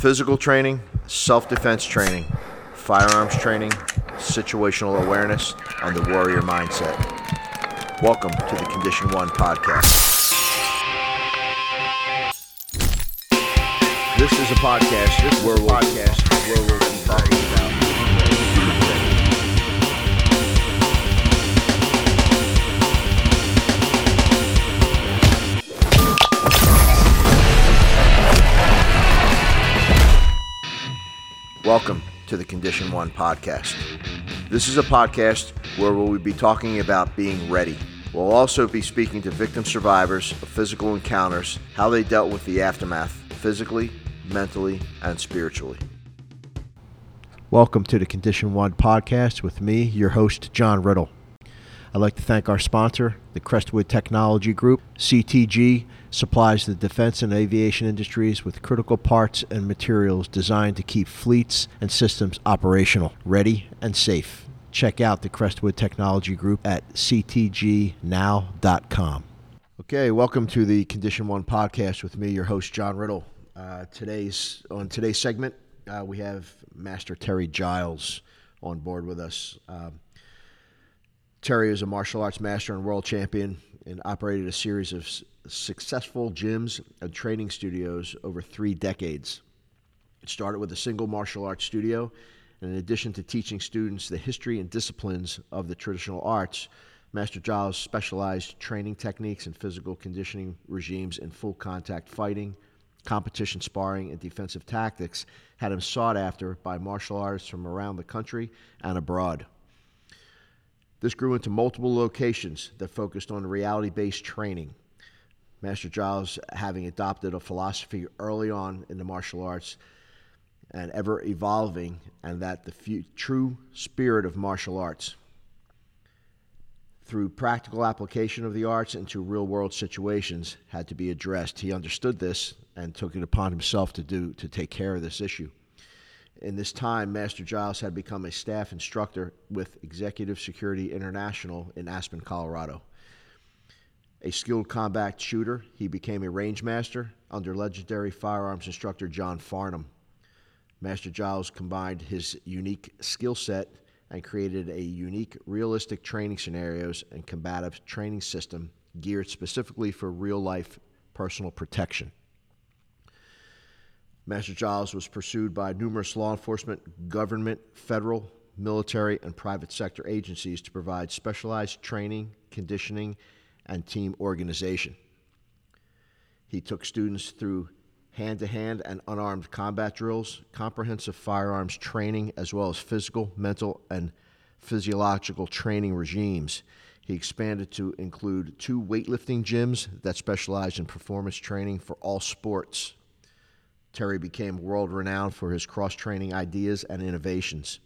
physical training, self defense training, firearms training, situational awareness, and the warrior mindset. Welcome to the Condition One podcast. This is a podcast where we'll, podcast where we'll talking Welcome to the Condition One podcast. This is a podcast where we'll be talking about being ready. We'll also be speaking to victim survivors of physical encounters, how they dealt with the aftermath physically, mentally, and spiritually. Welcome to the Condition One podcast with me, your host, John Riddle. I'd like to thank our sponsor, the Crestwood Technology Group. CTG supplies the defense and aviation industries with critical parts and materials designed to keep fleets and systems operational, ready, and safe. Check out the Crestwood Technology Group at ctgnow.com. Okay, welcome to the Condition One podcast with me, your host, John Riddle. Uh, today's on today's segment, uh, we have Master Terry Giles on board with us. Um, Terry is a martial arts master and world champion and operated a series of successful gyms and training studios over three decades. It started with a single martial arts studio, and in addition to teaching students the history and disciplines of the traditional arts, Master Giles specialized training techniques and physical conditioning regimes in full contact fighting, competition sparring, and defensive tactics, had him sought after by martial artists from around the country and abroad. This grew into multiple locations that focused on reality based training. Master Giles having adopted a philosophy early on in the martial arts and ever evolving, and that the fu- true spirit of martial arts, through practical application of the arts into real world situations, had to be addressed. He understood this and took it upon himself to do to take care of this issue. In this time, Master Giles had become a staff instructor with Executive Security International in Aspen, Colorado. A skilled combat shooter, he became a range master under legendary firearms instructor John Farnham. Master Giles combined his unique skill set and created a unique, realistic training scenarios and combative training system geared specifically for real life personal protection. Master Giles was pursued by numerous law enforcement, government, federal, military, and private sector agencies to provide specialized training, conditioning, and team organization. He took students through hand to hand and unarmed combat drills, comprehensive firearms training, as well as physical, mental, and physiological training regimes. He expanded to include two weightlifting gyms that specialize in performance training for all sports. Terry became world renowned for his cross training ideas and innovations.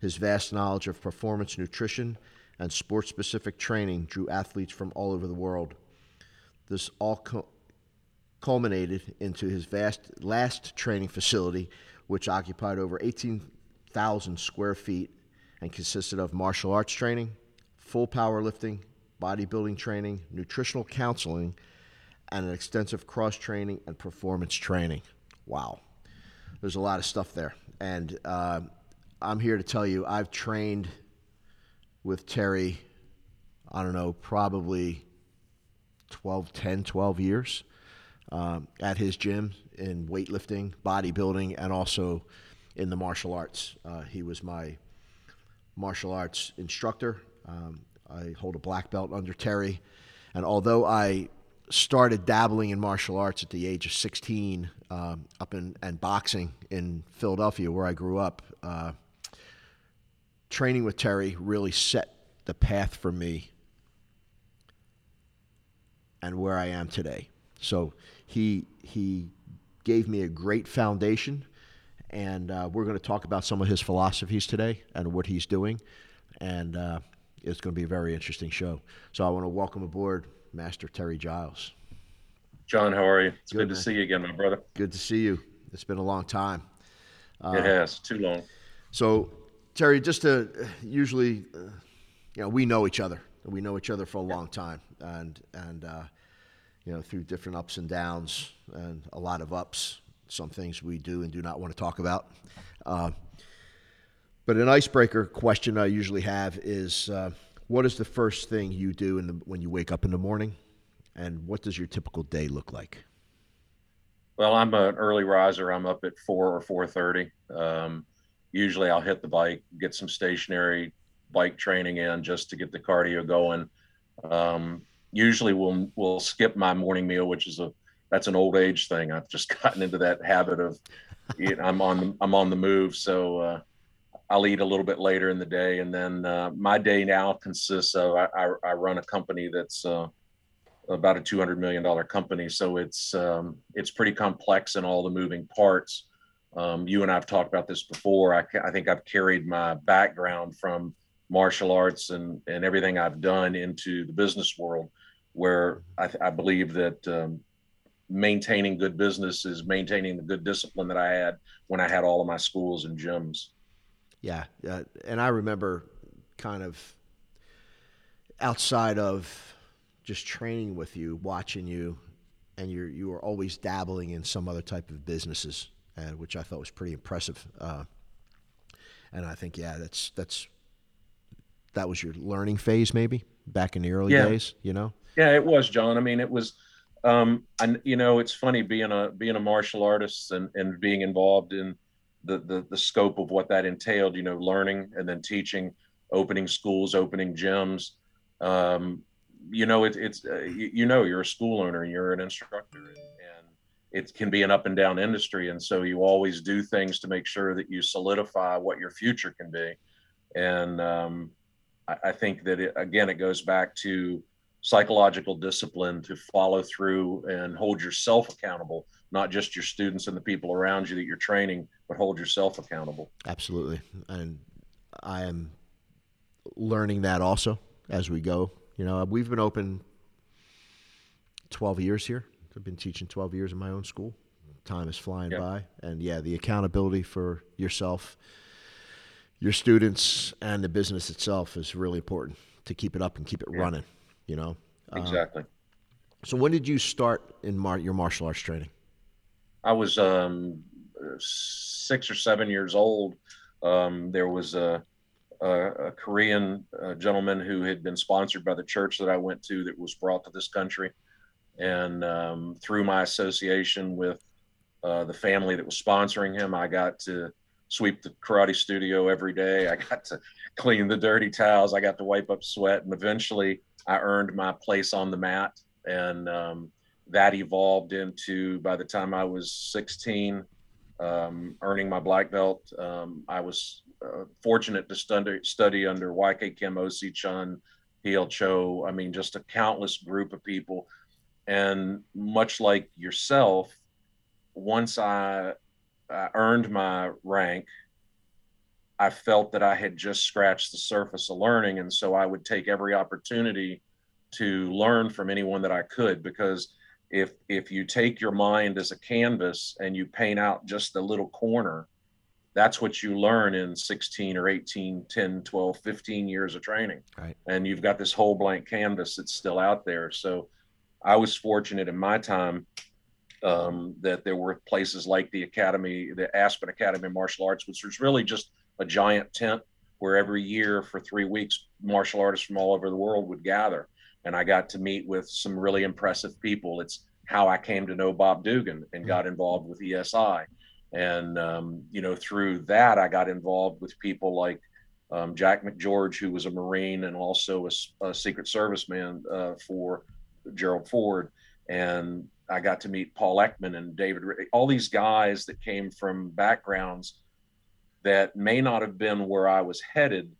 His vast knowledge of performance nutrition and sport specific training drew athletes from all over the world. This all co- culminated into his vast last training facility, which occupied over 18,000 square feet and consisted of martial arts training, full powerlifting, bodybuilding training, nutritional counseling, and an extensive cross training and performance training. Wow. There's a lot of stuff there. And uh, I'm here to tell you, I've trained with Terry, I don't know, probably 12, 10, 12 years um, at his gym in weightlifting, bodybuilding, and also in the martial arts. Uh, he was my martial arts instructor. Um, I hold a black belt under Terry. And although I started dabbling in martial arts at the age of 16 um, up in and boxing in Philadelphia, where I grew up, uh, training with Terry really set the path for me and where I am today. So he he gave me a great foundation, and uh, we're going to talk about some of his philosophies today and what he's doing, and uh, it's going to be a very interesting show. So I want to welcome aboard Master Terry Giles. John, how are you? It's Good, good, man. to see you again, my brother. Good to see you. It's been a long time. it has too long. So, Terry, just to usually, uh, you know, we know each other. We know each other for a long time, and and uh, you know, through different ups and downs, and a lot of ups. some things we do and do not want to talk about. Uh, but an icebreaker question I usually have is uh, what is the first thing you do the, when you wake up in the morning? And what does your typical day look like? Well, I'm an early riser. I'm up at four or four thirty. Um, usually, I'll hit the bike, get some stationary bike training in just to get the cardio going. Um, usually, we'll we'll skip my morning meal, which is a that's an old age thing. I've just gotten into that habit of you know, I'm on the, I'm on the move, so uh, I'll eat a little bit later in the day, and then uh, my day now consists of I, I, I run a company that's uh, about a two hundred million dollar company, so it's um, it's pretty complex in all the moving parts. Um, you and I've talked about this before. I, I think I've carried my background from martial arts and and everything I've done into the business world, where I, I believe that um, maintaining good business is maintaining the good discipline that I had when I had all of my schools and gyms. Yeah, uh, and I remember kind of outside of just training with you, watching you, and you you were always dabbling in some other type of businesses, and which I thought was pretty impressive. Uh, and I think yeah, that's that's that was your learning phase maybe back in the early yeah. days, you know. Yeah, it was, John. I mean, it was. Um, and you know, it's funny being a being a martial artist and and being involved in the, the the scope of what that entailed. You know, learning and then teaching, opening schools, opening gyms. Um, you know, it, it's uh, you, know you're a school owner you're an instructor, and, and it can be an up and down industry, and so you always do things to make sure that you solidify what your future can be. And um, I, I think that it, again, it goes back to psychological discipline to follow through and hold yourself accountable, not just your students and the people around you that you're training, but hold yourself accountable. Absolutely. And I am learning that also as we go. You know, we've been open 12 years here. I've been teaching 12 years in my own school. Time is flying by. And yeah, the accountability for yourself, your students, and the business itself is really important to keep it up and keep it yeah. running you know uh, exactly so when did you start in mar- your martial arts training i was um, six or seven years old. Um, there was a, a, a korean uh, gentleman who had been sponsored by the church that i went to that was brought to this country. And um, through my association with uh, the family that was sponsoring him i got to sweep the karate studio every day. I got to clean the dirty towels. I got to wipe up sweat. And eventually I earned my place on the mat, and um, that evolved into by the time I was 16, um, earning my black belt. Um, I was uh, fortunate to study, study under YK Kim, OC Chun, PL Cho. I mean, just a countless group of people. And much like yourself, once I, I earned my rank, I felt that I had just scratched the surface of learning. And so I would take every opportunity to learn from anyone that I could because if if you take your mind as a canvas and you paint out just a little corner that's what you learn in 16 or 18 10 12 15 years of training. Right. And you've got this whole blank canvas that's still out there. So i was fortunate in my time um, that there were places like the academy the aspen academy of martial arts which was really just a giant tent where every year for three weeks, martial artists from all over the world would gather. And I got to meet with some really impressive people. It's how I came to know Bob Dugan and got involved with ESI. And, um, you know, through that, I got involved with people like um, Jack McGeorge, who was a Marine and also a, a Secret Service man uh, for Gerald Ford. And I got to meet Paul Ekman and David, all these guys that came from backgrounds that may not have been where I was headed,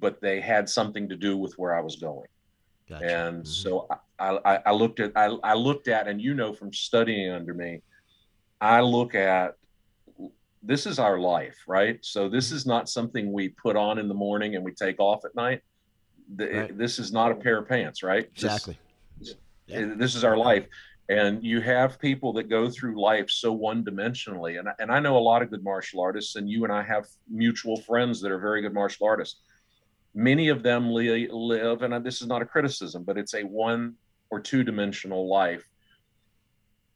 but they had something to do with where I was going. Gotcha. And mm-hmm. so I, I, I, looked at I, I looked at and you know from studying under me, I look at this is our life, right? So this mm-hmm. is not something we put on in the morning and we take off at night. The, right. This is not a pair of pants, right? Exactly. This, yeah. this is our life and you have people that go through life so one dimensionally and, and i know a lot of good martial artists and you and i have mutual friends that are very good martial artists many of them li- live and this is not a criticism but it's a one or two dimensional life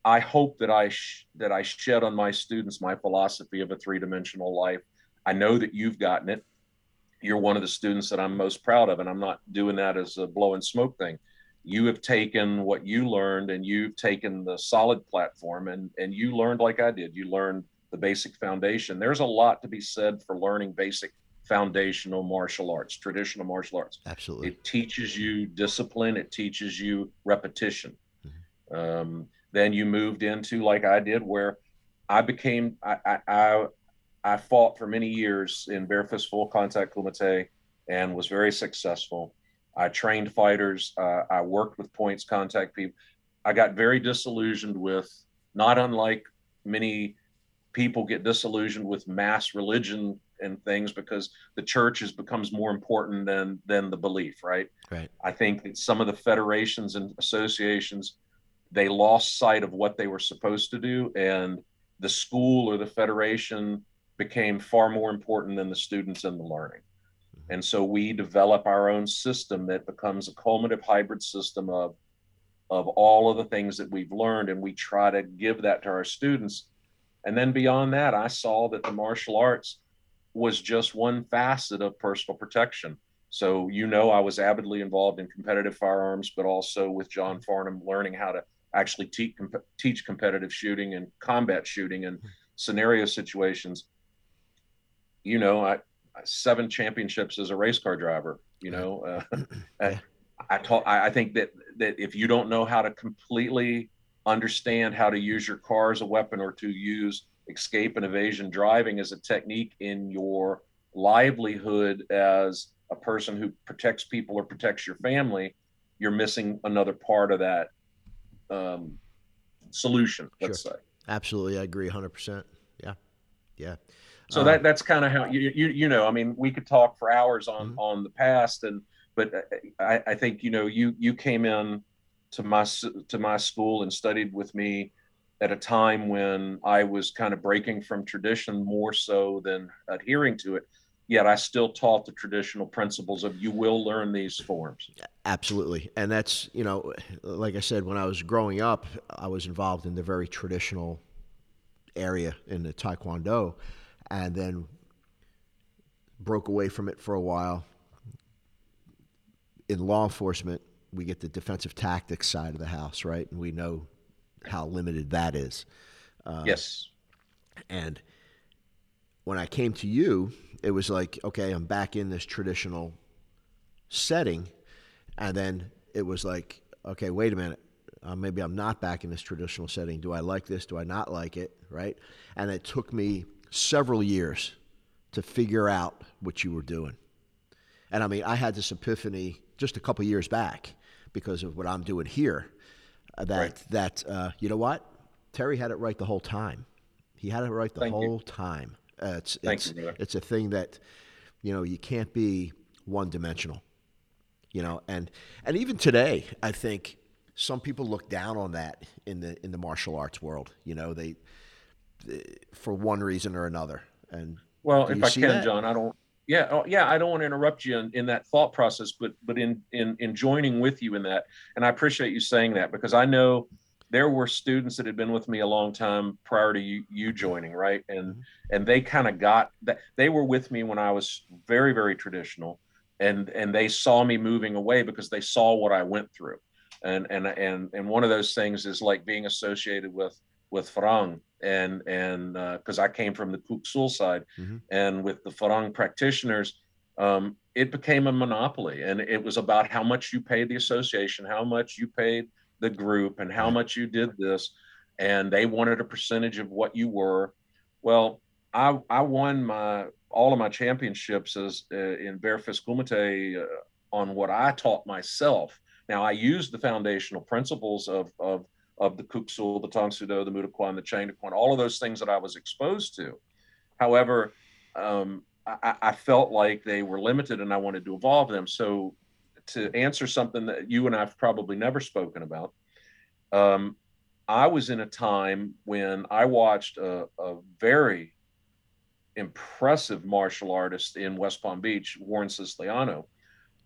I hope that I sh- that I shed on my students my philosophy of a three dimensional life. I know that you've gotten it. You're one of the students that I'm most proud of, and I'm not doing that as a blow and smoke thing. You have taken what you learned, and you've taken the solid platform, and and you learned like I did. You learned the basic foundation. There's a lot to be said for learning basic foundational martial arts, traditional martial arts. Absolutely. It teaches you discipline. It teaches you repetition. Mm-hmm. Um, then you moved into like I did, where I became I I I, I fought for many years in bare fist full contact kumite and was very successful. I trained fighters. Uh, I worked with points contact people. I got very disillusioned with, not unlike many people get disillusioned with mass religion and things because the church has becomes more important than than the belief right? Right. I think that some of the federations and associations they lost sight of what they were supposed to do and the school or the federation became far more important than the students and the learning. Mm-hmm. and so we develop our own system that becomes a cumulative hybrid system of of all of the things that we've learned and we try to give that to our students. And then beyond that i saw that the martial arts was just one facet of personal protection. So, you know, I was avidly involved in competitive firearms, but also with John Farnham learning how to actually teach, comp- teach competitive shooting and combat shooting and scenario situations. You know, I, seven championships as a race car driver, you know, uh, I, I, I think that, that if you don't know how to completely understand how to use your car as a weapon or to use escape and evasion driving as a technique in your livelihood as a person who protects people or protects your family, you're missing another part of that um, solution. Let's sure. say. Absolutely, I agree, hundred percent. Yeah, yeah. So um, that that's kind of how you, you you know. I mean, we could talk for hours on mm-hmm. on the past, and but I, I think you know you you came in to my to my school and studied with me at a time when I was kind of breaking from tradition more so than adhering to it. Yet I still taught the traditional principles of you will learn these forms. Absolutely. And that's, you know, like I said, when I was growing up, I was involved in the very traditional area in the Taekwondo and then broke away from it for a while. In law enforcement, we get the defensive tactics side of the house, right? And we know how limited that is. Uh, yes. And when I came to you, it was like, okay, I'm back in this traditional setting. And then it was like, okay, wait a minute. Uh, maybe I'm not back in this traditional setting. Do I like this? Do I not like it? Right? And it took me several years to figure out what you were doing. And I mean, I had this epiphany just a couple years back because of what I'm doing here that right. that uh, you know what Terry had it right the whole time. He had it right the Thank whole you. time. Uh, it's Thank it's you, it's a thing that you know you can't be one dimensional. You know, and and even today, I think some people look down on that in the in the martial arts world. You know, they, for one reason or another. And well, if I can, that? John, I don't yeah oh, yeah i don't want to interrupt you in, in that thought process but but in, in in joining with you in that and i appreciate you saying that because i know there were students that had been with me a long time prior to you you joining right and mm-hmm. and they kind of got that they were with me when i was very very traditional and and they saw me moving away because they saw what i went through and and and and one of those things is like being associated with with Farang and and because uh, I came from the Kuk Sul side, mm-hmm. and with the Farang practitioners, um, it became a monopoly, and it was about how much you paid the association, how much you paid the group, and how much you did this, and they wanted a percentage of what you were. Well, I I won my all of my championships as uh, in bare kumite uh, on what I taught myself. Now I used the foundational principles of of of the Kuk Sul, the Tang Soo Do, the Moo Duk Kwan, the Chang Kwan, all of those things that I was exposed to. However, um, I, I, felt like they were limited and I wanted to evolve them. So, to answer something that you and I've probably never spoken about, um, I was in a time when I watched a, a very impressive martial artist in West Palm Beach, Warren Siciliano,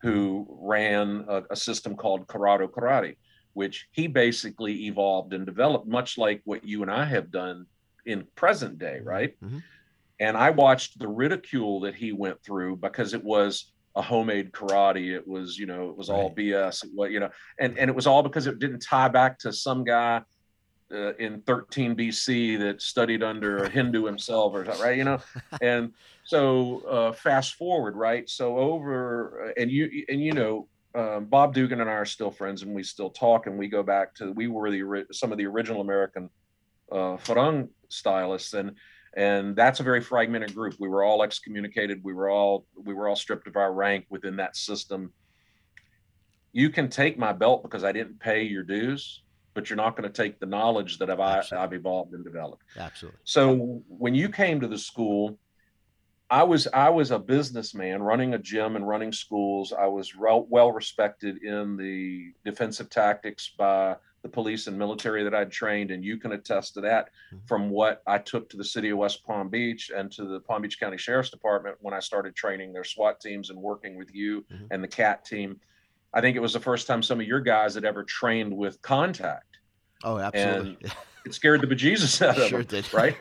who ran a, a system called Karate Karate which he basically evolved and developed, much like what you and I have done in present day, right? Mhm. And I watched the ridicule that he went through because it was a homemade karate. It was, you know, it was all Right. BS. Was, you know, and and it was all because it didn't tie back to some guy uh, in 13 BC that studied under a Hindu himself, or right? You know, and so uh, fast forward, right? So over, and you and you know, um, Bob Dugan and I are still friends, and we still talk, and we go back to we were the some of the original American uh, farang stylists, and and that's a very fragmented group. We were all excommunicated. We were all we were all stripped of our rank within that system. You can take my belt because I didn't pay your dues, but you're not going to take the knowledge that I've, Absolutely. I've evolved and developed. Absolutely. So when you came to the school, I was I was a businessman running a gym and running schools. I was re- well respected in the defensive tactics by the police and military that I'd trained, and you can attest to that Mhm. from what I took to the city of West Palm Beach and to the Palm Beach County Sheriff's Department when I started training their SWAT teams and working with you Mhm. and the CAT team. I think it was the first time some of your guys had ever trained with contact. Oh, absolutely. It scared the bejesus out of sure them did. right?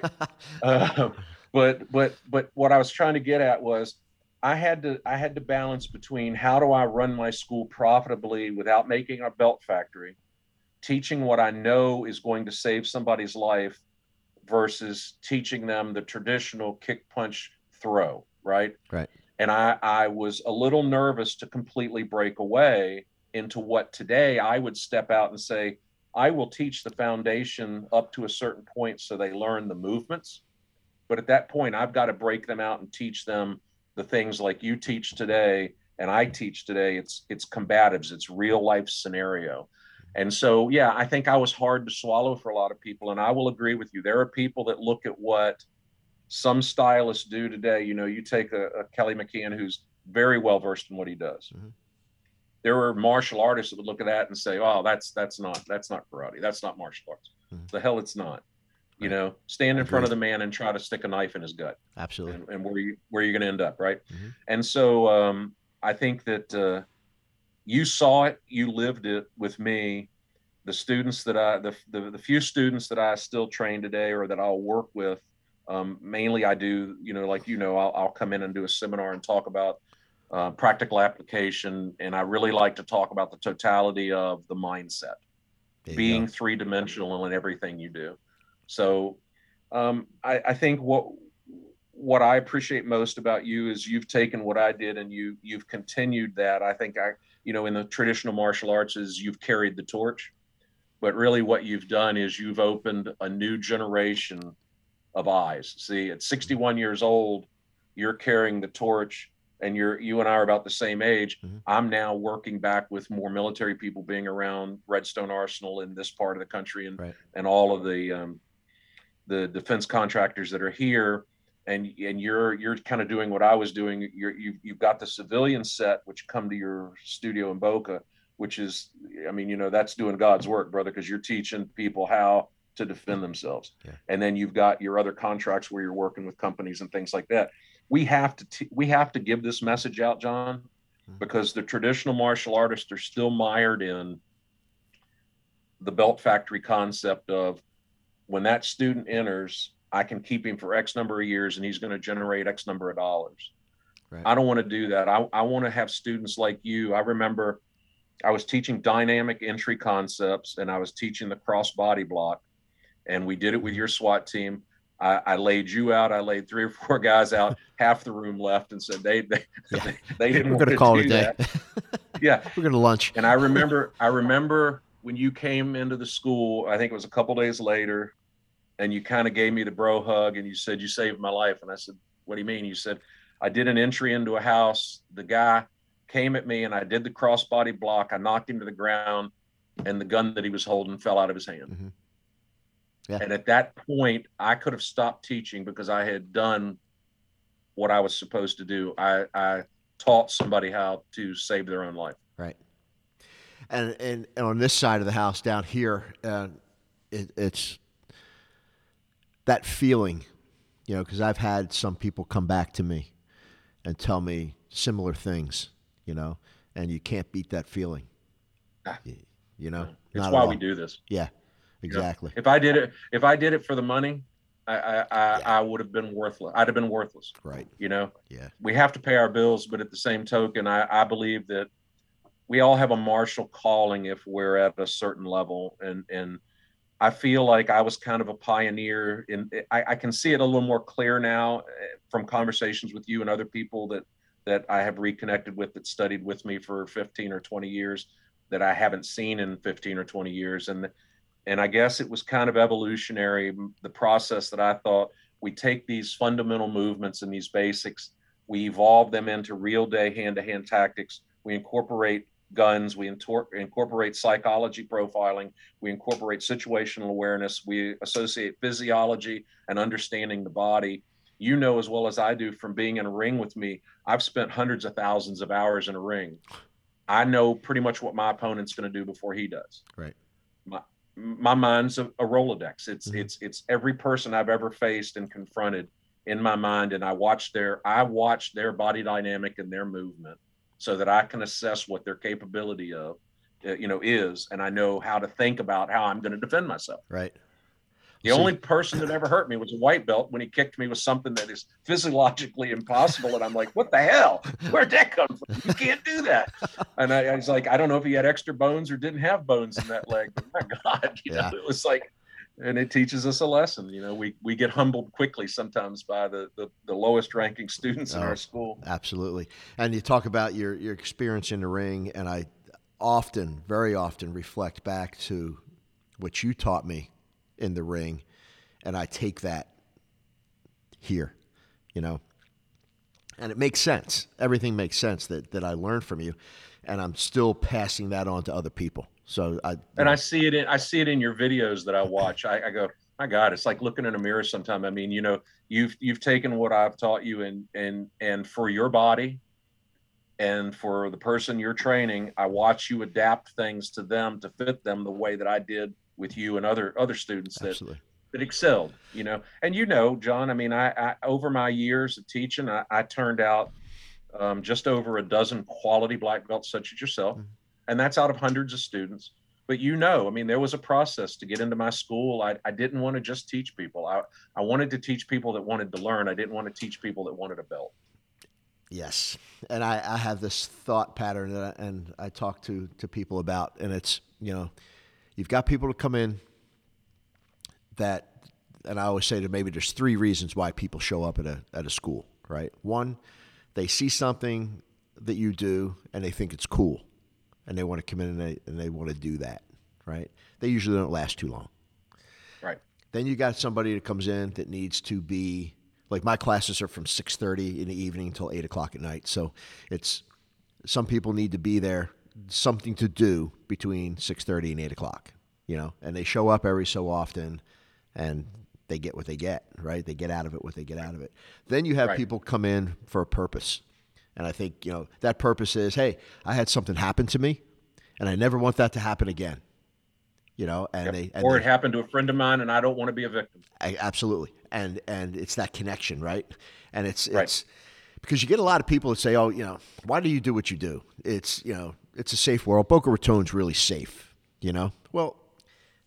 uh, but but but what I was trying to get at was I had to I had to balance between how do I run my school profitably without making a belt factory, teaching what I know is going to save somebody's life versus teaching them the traditional kick punch throw, right? Right. And I I was a little nervous to completely break away into what today I would step out and say I will teach the foundation up to a certain point so they learn the movements. But at that point, I've got to break them out and teach them the things like you teach today and I teach today. It's it's combatives, it's real life scenario. And so, yeah, I think I was hard to swallow for a lot of people. And I will agree with you. There are people that look at what some stylists do today. You know, you take a, a Kelly McCann who's very well versed in what he does. Mhm. There were martial artists that would look at that and say, "Oh, that's that's not that's not karate. That's not martial arts. Mhm. The hell, it's not." You know, stand in front of the man and try to stick a knife in his gut absolutely. and, and where you where you're going to end up, right? Mhm. And so um, I think that uh, you saw it, you lived it with me. The students that I, the, the the few students that I still train today, or that I'll work with, um, mainly I do, you know, like you know, I'll, I'll come in and do a seminar and talk about uh, practical application, and I really like to talk about the totality of the mindset being go. three dimensional in everything you do. So um, I, I think what what I appreciate most about you is you've taken what I did and you you've continued that. I think I you know in the traditional martial arts is you've carried the torch, but really what you've done is you've opened a new generation of eyes. See, at 61 years old, you're carrying the torch and you're you and I are about the same age. Mhm. I'm now working back with more military people being around Redstone Arsenal in this part of the country and Right. and all of the um, the defense contractors that are here. And and you're you're kind of doing what I was doing. You're you've, you've got the civilian set which come to your studio in Boca, which is I mean you know that's doing God's work, brother, because you're teaching people how to defend themselves. Yeah. And then you've got your other contracts where you're working with companies and things like that. We have to t- we have to give this message out, John, Mhm. because the traditional martial artists are still mired in the belt factory concept of when that student enters, I can keep him for X number of years and he's going to generate X number of dollars. Right. I don't want to do that. I, I want to have students like you. I remember I was teaching dynamic entry concepts and I was teaching the cross body block, and we did it with your SWAT team. I, I laid you out. I laid three or four guys out. Half the room left and said they they, Yeah. they, they didn't We're want gonna to call it a day. Yeah, We're gonna lunch. and I remember, I remember when you came into the school. I think it was a couple days later, and you kind of gave me the bro hug, and you said you saved my life. And I said, "What do you mean?" You said, "I did an entry into a house. The guy came at me, and I did the crossbody block. I knocked him to the ground, and the gun that he was holding fell out of his hand." Mhm. Yeah. And at that point, I could have stopped teaching because I had done what I was supposed to do. I, I taught somebody how to save their own life. Right. And, and and on this side of the house down here, uh, it, it's that feeling, you know, because I've had some people come back to me and tell me similar things, you know, and you can't beat that feeling. Ah. You, You know, It's Not why we do this. Yeah, exactly. If I did it, if I did it for the money, I I, I, Yeah. I would have been worthless. I'd have been worthless. Right. You know, Yeah. we have to pay our bills, but at the same token, I, I believe that we all have a martial calling if we're at a certain level. And and I feel like I was kind of a pioneer in I, I can see it a little more clear now eh, from conversations with you and other people that that I have reconnected with that studied with me for 15 or 20 years that I haven't seen in 15 or 20 years. And and I guess it was kind of evolutionary, the process that I thought we take these fundamental movements and these basics, we evolve them into real day hand to hand tactics. We incorporate guns, we incorporate psychology profiling, we incorporate situational awareness, we associate physiology and understanding the body. You know as well as I do from being in a ring with me, I've spent hundreds of thousands of hours in a ring. I know pretty much what my opponent's going to do before he does. Right. My, my mind's a, a Rolodex. It's Mhm. it's it's every person I've ever faced and confronted in my mind, and I watch their I watch their body dynamic and their movement so that I can assess what their capability of uh, you know is, and I know how to think about how I'm going to defend myself. Right. The See- only person that ever hurt me was a white belt when he kicked me with something that is physiologically impossible. And I'm like, what the hell? Where'd that come from? You can't do that. And I, I was like, I don't know if he had extra bones or didn't have bones in that leg. But my God, you Yeah. know, it was like, and it teaches us a lesson. You know, we, we get humbled quickly sometimes by the, the, the lowest ranking students in Oh. our school. Absolutely. And you talk about your your experience in the ring, and I often, very often, reflect back to what you taught me in the ring, and I take that here, you know. And it makes sense. Everything makes sense that that I learned from you, and I'm still passing that on to other people. So I and I see it in I see it in your videos that I watch. I, I go, my God, it's like looking in a mirror sometime. I mean, you know, you've you've taken what I've taught you and and and for your body and for the person you're training, I watch you adapt things to them to fit them the way that I did with you and other other students that absolutely that excelled, you know. And you know, John, I mean, I, I over my years of teaching, I, I turned out um, just over a dozen quality black belts such as yourself, Mhm. And that's out of hundreds of students. But you know, I mean, there was a process to get into my school. I, I didn't want to just teach people. I, I wanted to teach people that wanted to learn. I didn't want to teach people that wanted a belt. Yes, and I, I have this thought pattern that I, and I talk to to people about, and it's you know, you've got people to come in that, and I always say that maybe there's three reasons why people show up at a at a school, right? One, they see something that you do and they think it's cool, and they want to come in and they and they want to do that, right? They usually don't last too long. Right. Then you got somebody that comes in that needs to be like my classes are from six thirty in the evening until eight o'clock at night. So it's some people need to be there, something to do between six thirty and eight o'clock. You know, and they show up every so often, and they get what they get. Right? They get out of it what they get out of it. Then you have Right. people come in for a purpose, and I think you know that purpose is, hey, I had something happen to me, and I never want that to happen again. You know, and Yep. they and or they- it happened to a friend of mine, and I don't want to be a victim. I, absolutely, and and it's that connection, right? And it's Right. it's because you get a lot of people that say, "Oh, you know, why do you do what you do?" It's you know, it's a safe world. Boca Raton's really safe, you know. Well,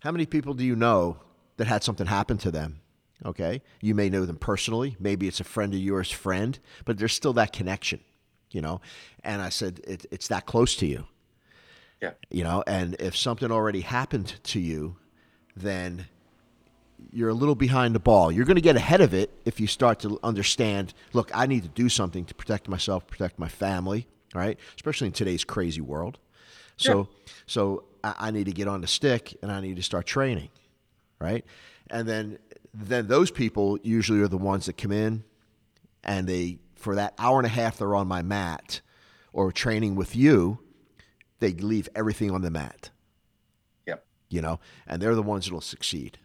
how many people do you know that had something happen to them? Okay, you may know them personally. Maybe it's a friend of yours' friend, but there's still that connection, you know. And I said, it, it's that close to you. Yeah. You know, and if something already happened to you, then you're a little behind the ball. You're going to get ahead of it if you start to understand, look, I need to do something to protect myself, protect my family, right? Especially in today's crazy world. So, so I, I need to get on the stick and I need to start training, right? And then, then those people usually are the ones that come in and they, for that hour and a half they're on my mat or training with you, they leave everything on the mat. Yep. You know, and they're the ones that'll succeed.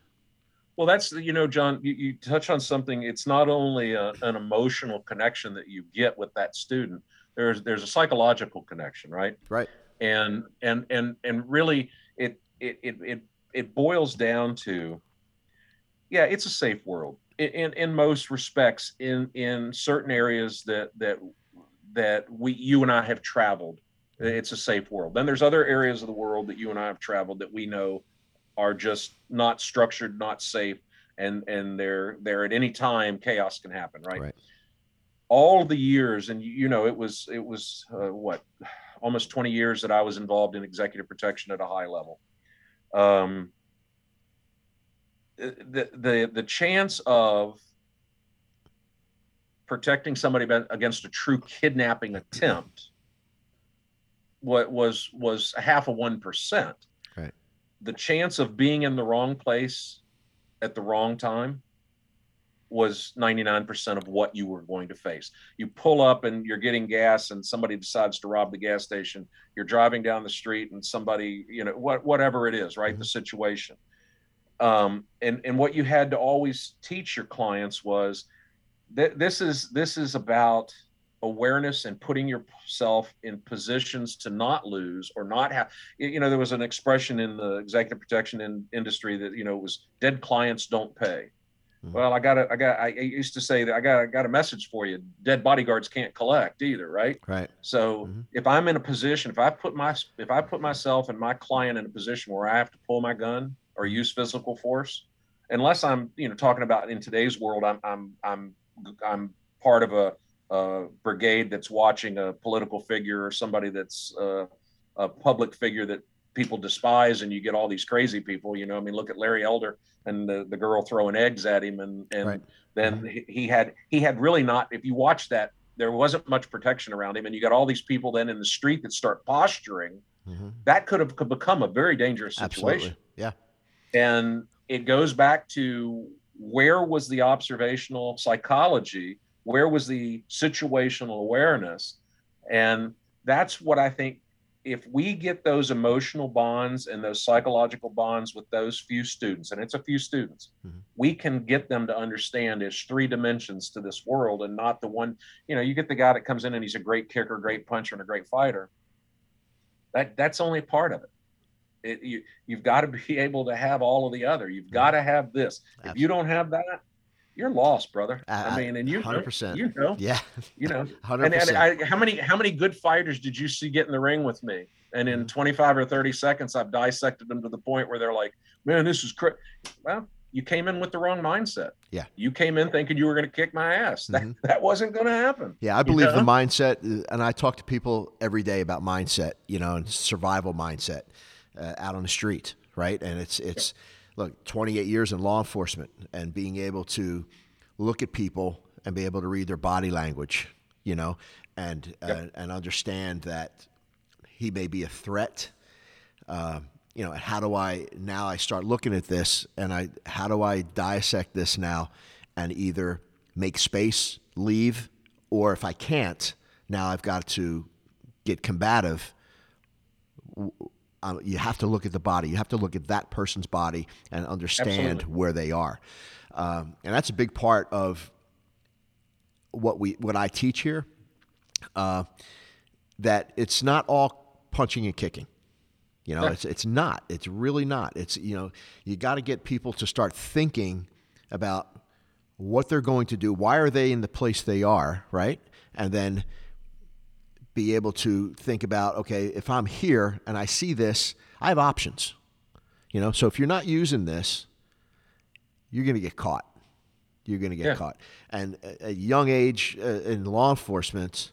Well, that's you know, John. You, you touch on something. It's not only a, an emotional connection that you get with that student. There's there's a psychological connection, right? Right. And and and and really, it it it it, it boils down to, yeah, it's a safe world in, in most respects. In in certain areas that that that we you and I have traveled It's a safe world. Then there's other areas of the world that you and I have traveled that we know are just not structured, not safe, and and they're they're at any time chaos can happen, right? Right. All the years, and you, you know, it was it was uh, what almost 20 years that I was involved in executive protection at a high level. Um, the the the chance of protecting somebody against a true kidnapping attempt what was was a half of one percent. Right. The chance of being in the wrong place at the wrong time was 99% of what you were going to face. You pull up and you're getting gas and somebody decides to rob the gas station. You're driving down the street and somebody, you know, what whatever it is, right? Mm-hmm. The situation. Um, and and what you had to always teach your clients was that this is this is about awareness and putting yourself in positions to not lose or not have you know there was an expression in the executive protection in, industry that you know was dead clients don't pay mm-hmm. well i got i got i used to say that i got i got a message for you dead bodyguards can't collect either right right so mm-hmm. if i'm in a position if i put my if i put myself and my client in a position where i have to pull my gun or use physical force unless i'm you know talking about in today's world i'm i'm i'm i'm part of a a brigade that's watching a political figure or somebody that's uh, a public figure that people despise and you get all these crazy people you know i mean look at larry elder and the, the girl throwing eggs at him and and right. then mm-hmm. he, he had he had really not if you watch that there wasn't much protection around him and you got all these people then in the street that start posturing mm-hmm. that could have could become a very dangerous situation Absolutely. yeah and it goes back to where was the observational psychology? Where was the situational awareness? And that's what i think if we get those emotional bonds and those psychological bonds with those few students and it's a few students mm-hmm. we can get them to understand there's three dimensions to this world and not the one you know you get the guy that comes in and he's a great kicker great puncher and a great fighter. That that's only part of it it, you, you've got to be able to have all of the other. You've got to have this. Absolutely. If you don't have that, you're lost, brother. Uh, I mean, and you, 100%. you know, yeah, you know, 100%. And, and I, how many, how many good fighters did you see get in the ring with me? And in mm-hmm. 25 or 30 seconds, I've dissected them to the point where they're like, man, this is crazy. Well, you came in with the wrong mindset. Yeah. You came in thinking you were going to kick my ass. That, mm-hmm. that wasn't going to happen. Yeah. I believe you know? the mindset, and I talk to people every day about mindset, you know, and survival mindset uh, out on the street, right? And it's, it's, look, 28 years in law enforcement and being able to look at people and be able to read their body language, you know, and yep. uh, and understand that he may be a threat. Uh, you know, how do I now? I start looking at this, and I how do I dissect this now, and either make space, leave, or if I can't, now I've got to get combative uh, you have to look at the body. You have to look at that person's body and understand Absolutely. where they are. Um, and that's a big part of what we what I teach here. Uh, that it's not all punching and kicking. You know, it's it's not. It's really not. It's you know, you got to get people to start thinking about what they're going to do. Why are they in the place they are, right? And then be able to think about okay, if I'm here and I see this, I have options. You know, so if you're not using this, you're going to get caught. You're going to get yeah. caught. And at a young age uh, in law enforcement,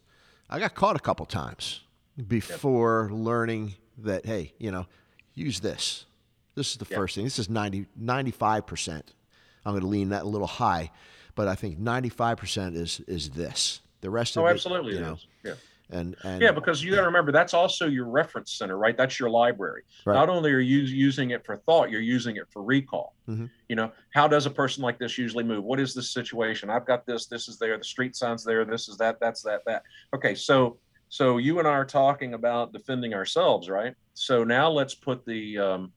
I got caught a couple times before yep. learning that hey, you know, use this. This is the yep. first thing. This is 90 95%. I'm going to lean that a little high, but I think 95% is is this. The rest oh, of it, absolutely, you know, yeah. And, and yeah, because you got to remember that's also your reference center, right? That's your library. Right. Not only are you using it for thought, you're using it for recall. Mm-hmm. You know, how does a person like this usually move? What is the situation? I've got this. This is there. The street signs there. This is that. That's that. That. Okay, so so you and I are talking about defending ourselves, right? So now let's put the um,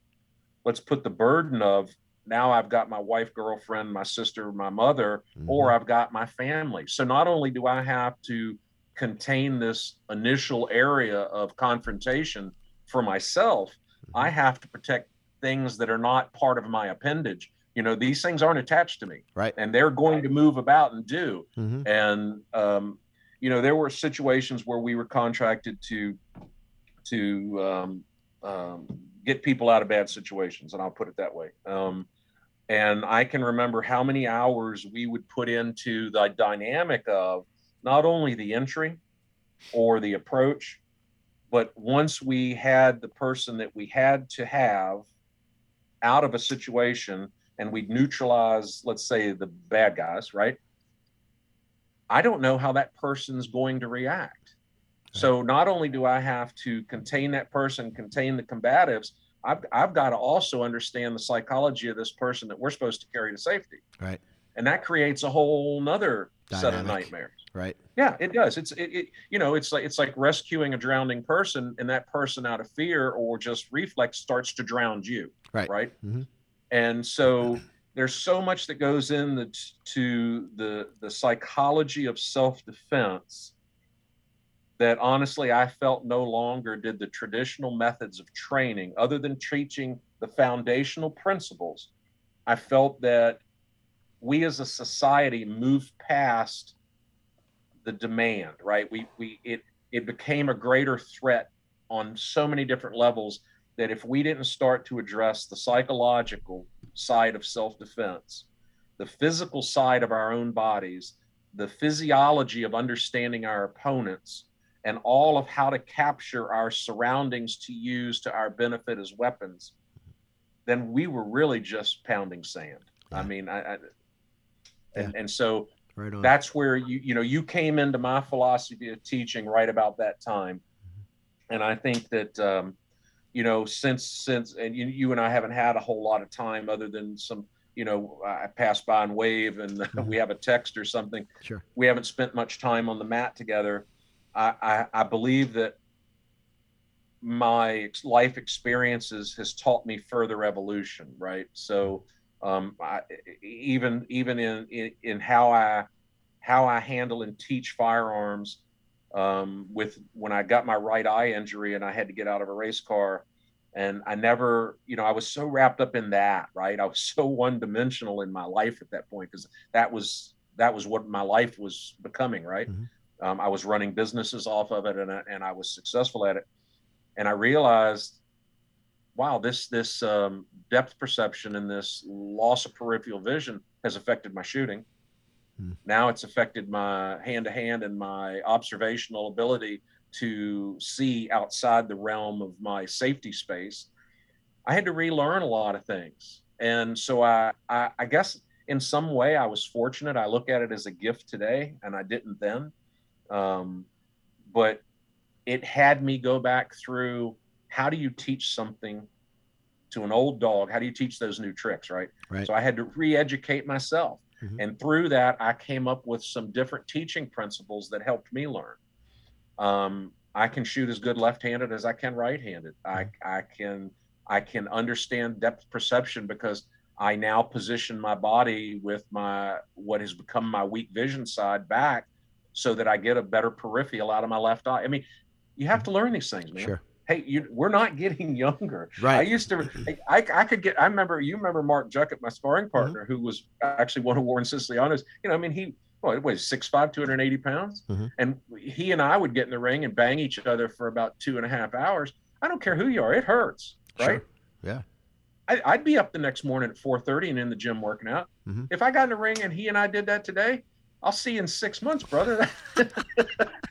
let's put the burden of now I've got my wife, girlfriend, my sister, my mother, mm-hmm. or I've got my family. So not only do I have to contain this initial area of confrontation for myself, mm-hmm. I have to protect things that are not part of my appendage. You know, these things aren't attached to me, right? And they're going to move about and do. Mm-hmm. And um, you know, there were situations where we were contracted to to um, um, get people out of bad situations, and I'll put it that way. Um, and I can remember how many hours we would put into the dynamic of not only the entry or the approach, but once we had the person that we had to have out of a situation and we neutralize, let's say, the bad guys, right? I don't know how that person's going to react. So not only do I have to contain that person, contain the combatives, I've, I've got to also understand the psychology of this person that we're supposed to carry to safety. Right. And that creates a whole nother set of Dynamic. nightmares. Right. Yeah, it does. It's it, it you know, it's like it's like rescuing a drowning person and that person out of fear or just reflex starts to drown you. Right. Right. Mhm. And so there's so much that goes in the, to the the psychology of self-defense that honestly I felt no longer did the traditional methods of training, other than teaching the foundational principles, I felt that we as a society moved past the demand, right? We we it it became a greater threat on so many different levels that if we didn't start to address the psychological side of self-defense, the physical side of our own bodies, the physiology of understanding our opponents, and all of how to capture our surroundings to use to our benefit as weapons, then we were really just pounding sand. I mean, I, I and, and so Right on. that's where you you know you came into my philosophy of teaching right about that time and i think that um you know since since and you, you and i haven't had a whole lot of time other than some you know i pass by and wave and we have a text or something Sure. we haven't spent much time on the mat together i i, I believe that my life experiences has taught me further evolution right so um I, even even in, in in how i how i handle and teach firearms um with when i got my right eye injury and i had to get out of a race car and i never you know i was so wrapped up in that right? I was so one dimensional in my life at that point because that was that was what my life was becoming right? Mhm. um, i was running businesses off of it and I, and I was successful at it. And i realized wow this this um, depth perception and this loss of peripheral vision has affected my shooting. Hmm. now it's affected my hand to hand and my observational ability to see outside the realm of my safety space. I had to relearn a lot of things. And so i i, I guess in some way i was fortunate. I look at it as a gift today and i didn't then. Um, but it had me go back through how do you teach something to an old dog? How do you teach those new tricks right, Right. so i had to re-educate myself. Mhm. and through that i came up with some different teaching principles that helped me learn. Um, i can shoot as good left-handed as i can right-handed. I i can i can understand depth perception because i now position my body with my what has become my weak vision side back so that i get a better peripheral out of my left eye. I mean you have to learn these things man. Sure. Hey you we're not getting younger I used to, I, I could get, I remember, you remember Mark Juckett, my sparring partner, who was actually one of Warren Siciliano's, you know, I mean, he, well, it was 6'5, 280 pounds. Mhm. And he and I would get in the ring and bang each other for about two and a half hours. I don't care who you are, it hurts, right? Sure. Yeah. I, I'd be up the next morning at 4.30 and in the gym working out. Mhm. If I got in the ring and he and I did that today, I'll see you in six months, brother.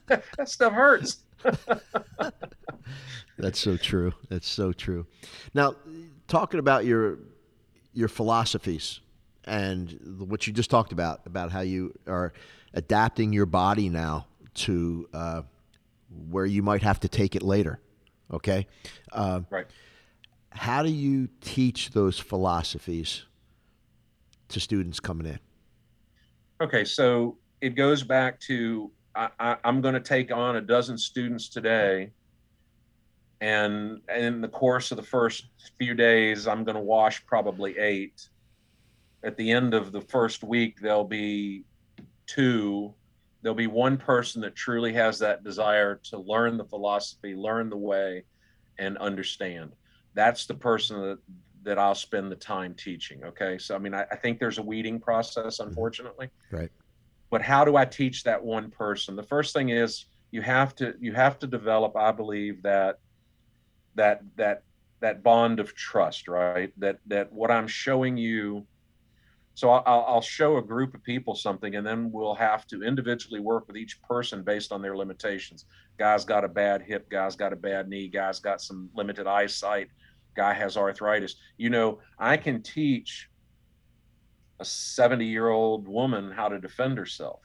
that stuff hurts. That's so true. That's so true. Now, talking about your your philosophies and what you just talked about about how you are adapting your body now to uh, where you might have to take it later. Okay, uh, Right. how do you teach those philosophies to students coming in? Okay, so it goes back to I, I, I'm going to take on a dozen students today, and, in the course of the first few days, I'm going to wash probably eight. At the end of the first week, there'll be two. There'll be one person that truly has that desire to learn the philosophy, learn the way, and understand. That's the person that that I'll spend the time teaching. Okay, so I mean, I, I think there's a weeding process, unfortunately Right. But how do i teach that one person the first thing is you have to you have to develop i believe that that that that bond of trust, right? That that what I'm showing you. So I'll, I'll show a group of people something, and then we'll have to individually work with each person based on their limitations. Guy's got a bad hip, guy's got a bad knee, guy's got some limited eyesight, guy has arthritis. You know, I can teach a 70 year old woman how to defend herself.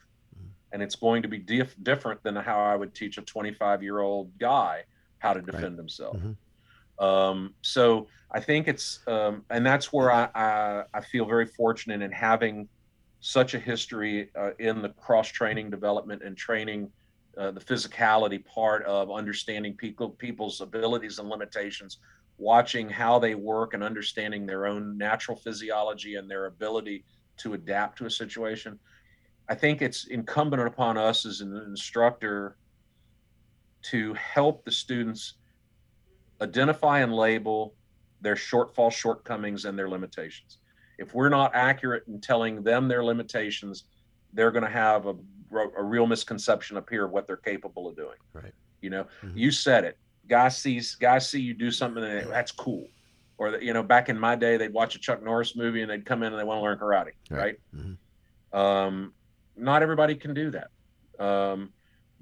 And it's going to be dif- different than how I would teach a 25 year old guy how to defend Right. himself. Mhm. Um, so I think it's, um, and that's where I, I, I feel very fortunate in having such a history uh, in the cross training development and training uh, the physicality part of understanding people people's abilities and limitations watching how they work and understanding their own natural physiology and their ability to adapt to a situation i think it's incumbent upon us as an instructor to help the students identify and label their shortfall, shortcomings and their limitations if we're not accurate in telling them their limitations they're going to have a, a real misconception up here of what they're capable of doing Right. you know Mhm. you said it guys sees guys see you do something and they- that's cool or you know back in my day they'd watch a chuck norris movie and they'd come in and they want to learn karate Right. right, Mhm. um not everybody can do that um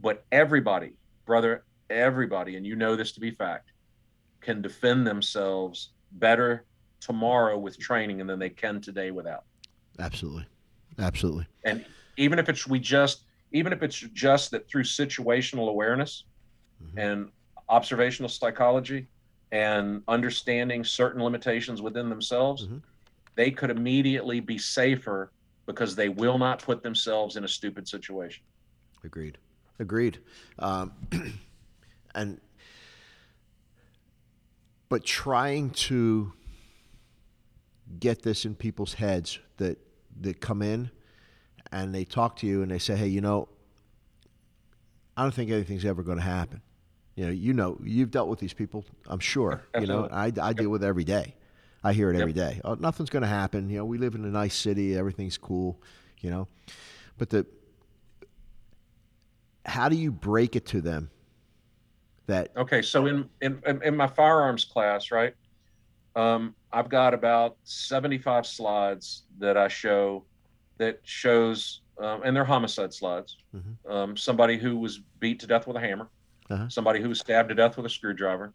but everybody brother everybody and you know this to be fact can defend themselves better tomorrow with training and than they can today without Absolutely. Absolutely. and even if it's we just even if it's just that through situational awareness Mhm. and observational psychology and understanding certain limitations within themselves Mhm. they could immediately be safer because they will not put themselves in a stupid situation Agreed. Agreed. Um, and but trying to get this in people's heads that that come in and they talk to you and they say, "Hey, you know, I don't think anything's ever going to happen." You know, you know, you've dealt with these people, I'm sure. You know, I, I deal with it every day. I hear it every day. Oh, nothing's going to happen. You know, we live in a nice city. Everything's cool. You know, but the how do you break it to them that okay so in in, in my firearms class right um, i've got about 75 slides that i show that shows um, and they're homicide slides Mhm. um, somebody who was beat to death with a hammer Uh-huh. somebody who was stabbed to death with a screwdriver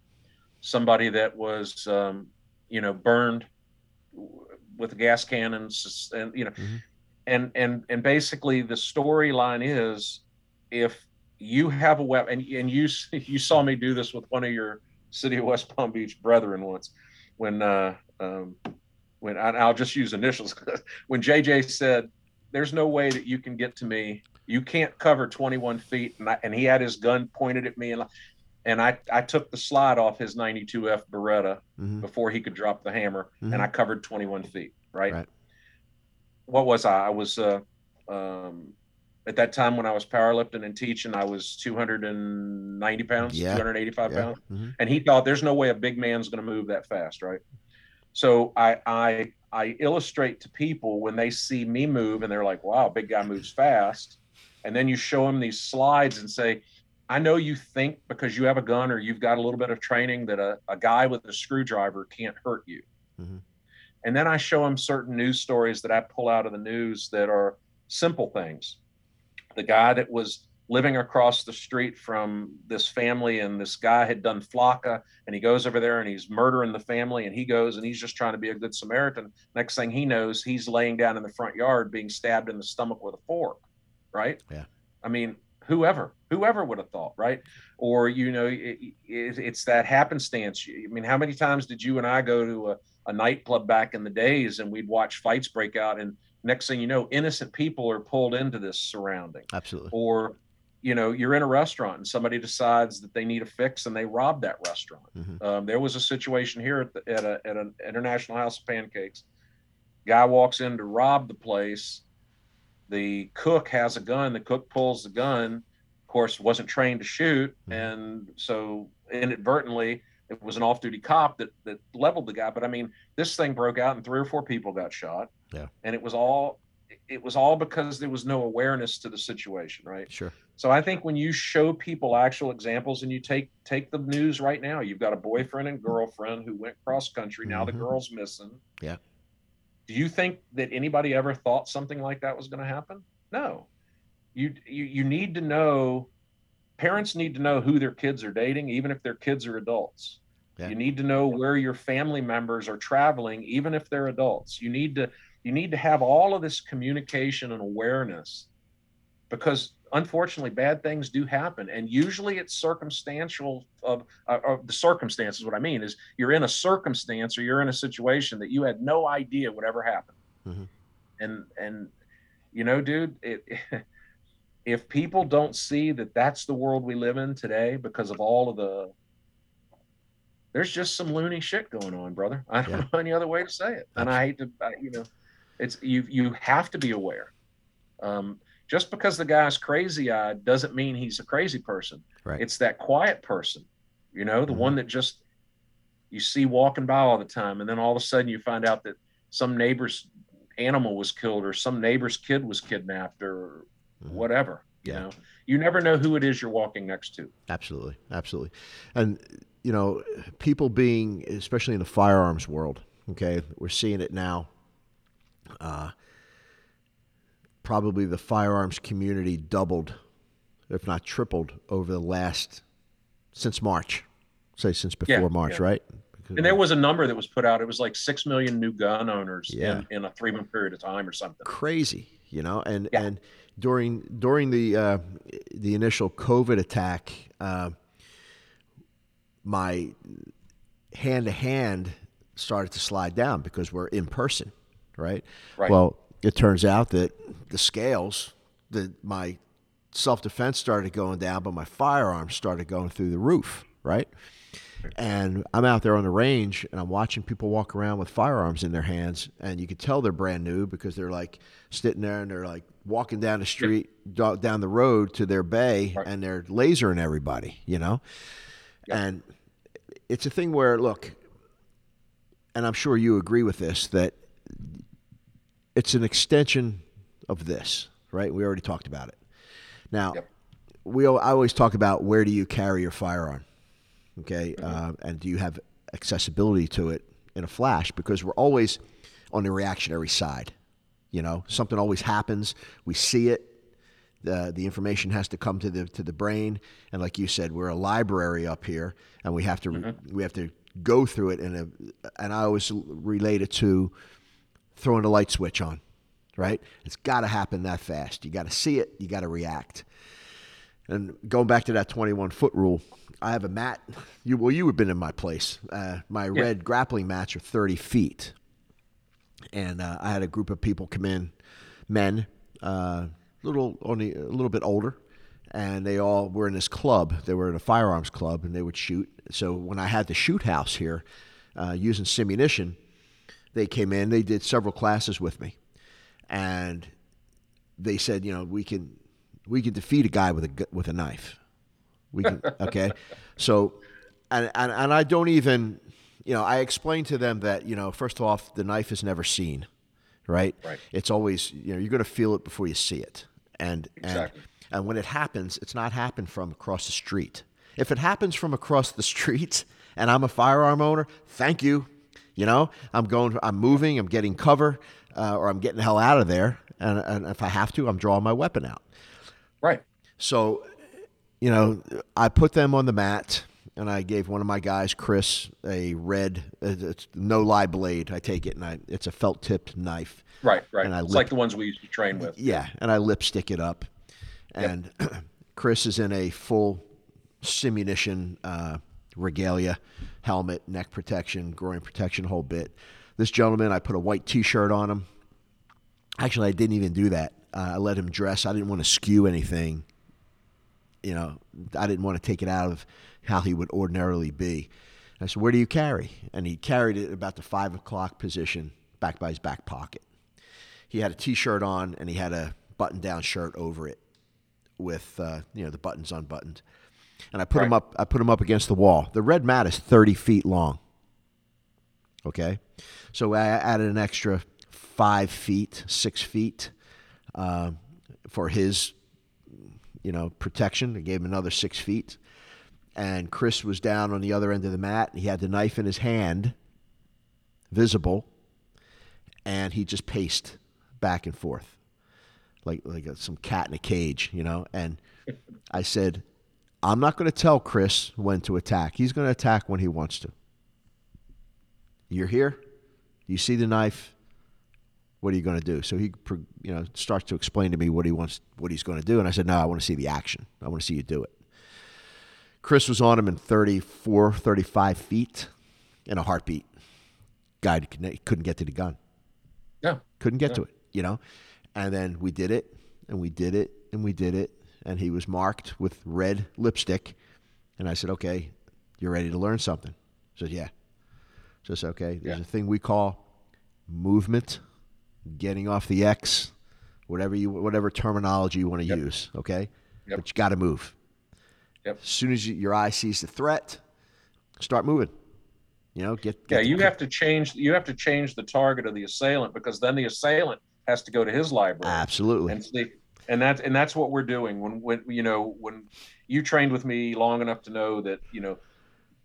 somebody that was um, you know burned with a gas can and, and you know Mhm. and and and basically the storyline is if you have a weapon and, and you you saw me do this with one of your city of west palm beach brethren once when uh um when I, i'll just use initials when jj said there's no way that you can get to me you can't cover 21 feet and, I, and he had his gun pointed at me and and I, I took the slide off his 92f beretta Mhm. before he could drop the hammer Mhm. and i covered 21 feet right, Right. what was i i was uh um at that time when i was powerlifting and teaching i was 290 pounds Yeah. 285 yeah. pounds Mhm. and he thought there's no way a big man's going to move that fast right so I, I i illustrate to people when they see me move and they're like wow big guy moves fast and then you show them these slides and say i know you think because you have a gun or you've got a little bit of training that a, a guy with a screwdriver can't hurt you. Mhm. and then i show them certain news stories that i pull out of the news that are simple things. The guy that was living across the street from this family and this guy had done flakka and he goes over there and he's murdering the family and he goes and he's just trying to be a good samaritan. Next thing he knows he's laying down in the front yard being stabbed in the stomach with a fork right? Yeah. i mean whoever whoever would have thought right? Or you know it, it, it's that happenstance. I mean how many times did you and i go to a, a nightclub back in the days and we'd watch fights break out and next thing you know innocent people are pulled into this surrounding? Absolutely. or you know you're in a restaurant and somebody decides that they need a fix and they rob that restaurant. Mhm. um, there was a situation here at, the, at, a, at an international house of pancakes. Guy walks in to rob the place the cook has a gun the cook pulls the gun of course wasn't trained to shoot Mhm. and so inadvertently it was an off-duty cop that that leveled the guy but i mean this thing broke out and three or four people got shot Yeah. and it was all it was all because there was no awareness to the situation, right? Sure. So I think when you show people actual examples and you take take the news right now, you've got a boyfriend and girlfriend who went cross country. Now Mhm. the girl's missing. Yeah. Do you think that anybody ever thought something like that was going to happen? No. You you you need to know parents need to know who their kids are dating even if their kids are adults. Yeah. You need to know where your family members are traveling even if they're adults. You need to you need to have all of this communication and awareness because unfortunately bad things do happen. And usually it's circumstantial of, uh, of the circumstances what i mean is you're in a circumstance or you're in a situation that you had no idea would ever happen. Mhm. and and you know dude it, if people don't see that that's the world we live in today because of all of the there's just some loony shit going on brother. I don't Yeah. know any other way to say it. And i hate to I, you know it's you you have to be aware. Um, just because the guy's crazy eyed doesn't mean he's a crazy person. Right. It's that quiet person, you know, the Mhm. one that just you see walking by all the time, and then all of a sudden you find out that some neighbor's animal was killed or some neighbor's kid was kidnapped or Mhm. whatever. You Yeah. know, you never know who it is you're walking next to. Absolutely, absolutely, and you know, people being, especially in the firearms world, okay, we're seeing it now. Uh, probably the firearms community doubled, if not tripled, over the last since March. Say since before Yeah, March, yeah. right? And there was a number that was put out. It was like six million new gun owners Yeah. in, in a three month period of time or something. crazy, you know, and and during during the uh, the initial COVID attack, uh, my hand to hand started to slide down because we're in person, right? Right. Well, it turns out that the scales, that my self defense started going down, but my firearms started going through the roof, right? And I'm out there on the range and I'm watching people walk around with firearms in their hands. And you can tell they're brand new because they're like sitting there and they're like walking down the street, do- down the road to their bay Right. and they're lasering everybody, you know? Yeah. And it's a thing where, look, and I'm sure you agree with this, that it's an extension of this, right? We already talked about it. Now, Yep. we I always talk about where do you carry your firearm, okay, Mm-hmm. uh, and do you have accessibility to it in a flash? Because we're always on the reactionary side. You know, something always happens. We see it. The, the information has to come to the to the brain, and like you said, we're a library up here, and we have to Mm-hmm. we have to go through it. And and I always relate it to throwing a light switch on, right? It's got to happen that fast. You got to see it. You got to react. And going back to that 21 foot rule, I have a mat. You well, you have been in my place. Uh, my red grappling mats are 30 feet, and uh, I had a group of people come in, men, uh, little only a little bit older, and they all were in this club. They were in a firearms club, and they would shoot. So when I had the shoot house here, uh, using simunition, they came in. They did several classes with me, and they said, you know, we can we can defeat a guy with a with a knife. We can okay. So, and, and and I don't even, you know, I explained to them that you know, first off, the knife is never seen, right? Right. It's always you know you're going to feel it before you see it, and Exactly. and and when it happens, it's not happened from across the street. If it happens from across the street, and I'm a firearm owner, thank you. You know, I'm going, I'm moving, I'm getting cover, uh, or I'm getting the hell out of there. And, and if I have to, I'm drawing my weapon out. Right. So, you know, I put them on the mat, and I gave one of my guys, Chris, a red, uh, it's no lie blade. I take it, and I, it's a felt tipped knife. Right. Right. And I it's lip- like the ones we used to train with. Yeah, and I lipstick it up. And Chris is in a full simunition uh, regalia, helmet, neck protection, groin protection, whole bit. This gentleman, I put a white T-shirt on him. Actually, I didn't even do that. Uh, I let him dress. I didn't want to skew anything. You know, I didn't want to take it out of how he would ordinarily be. I said, "Where do you carry?" And he carried it about the five o'clock position, back by his back pocket he had a t-shirt on and he had a button-down shirt over it with uh, you know the buttons unbuttoned and i put him Right. up i put him up against the wall the red mat is 30 feet long okay so i added an extra five feet six feet uh, for his, you know, protection. I gave him another six feet. And Chris was down on the other end of the mat. He had the knife in his hand, visible, and he just paced back and forth, like like a, some cat in a cage, you know. And I said, I'm not going to tell Chris when to attack. He's going to attack when he wants to. You're here. You see the knife. What are you going to do? So he, you know, starts to explain to me what he wants, what he's going to do, and I said, No, I want to see the action. I want to see you do it. Chris was on him in 34, 35 feet in a heartbeat. Guy couldn't get to the gun. Yeah. Couldn't get yeah. to it, you know? And then we did it, and we did it, and we did it, and he was marked with red lipstick. And I said, Okay, you're ready to learn something? He said, Yeah. So I said, Okay, there's Yeah. a thing we call movement, getting off the X, whatever you whatever terminology you want to Yep. use, okay? Yep. But you got to move. Yep. As soon as you, your eye sees the threat, start moving. You know, get, get Yeah, you cr- have to change. You have to change the target of the assailant because then the assailant has to go to his library absolutely. and see. And that's and that's what we're doing when when you know when you trained with me long enough to know that you know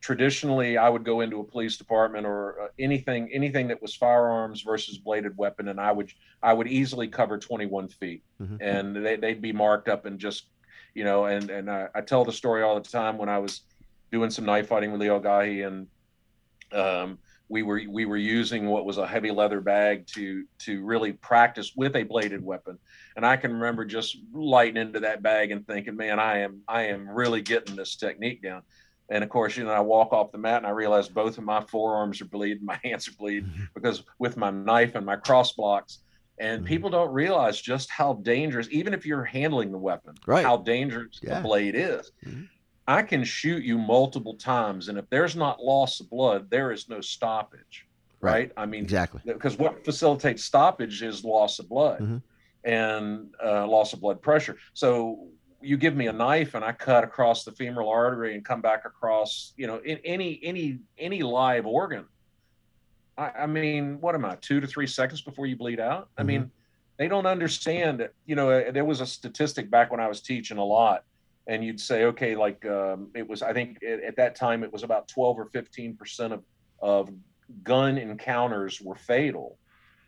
traditionally I would go into a police department or uh, anything anything that was firearms versus bladed weapon, and I would I would easily cover 21 feet, Mhm. and they, they'd be marked up and just you know and and I, I tell the story all the time when I was doing some knife fighting with Leo Gaje and um, we were we were using what was a heavy leather bag to to really practice with a bladed weapon and i can remember just lighting into that bag and thinking man i am i am really getting this technique down and of course you know i walk off the mat and i realize both of my forearms are bleeding my hands are bleeding Mhm. because with my knife and my cross blocks and Mhm. people don't realize just how dangerous even if you're handling the weapon Right. how dangerous Yeah. the blade is Mhm. I can shoot you multiple times, and if there's not loss of blood, there is no stoppage. Right. Right? I mean, Exactly. because what facilitates stoppage is loss of blood Mhm. and uh, loss of blood pressure. So you give me a knife and I cut across the femoral artery and come back across, you know, in any any any live organ. I, I mean, what am I? Two to three seconds before you bleed out. I mean, they don't understand. You know, uh, there was a statistic back when I was teaching a lot, and you'd say, okay, like um, it was. I think at, at that time it was about twelve or fifteen percent of of gun encounters were fatal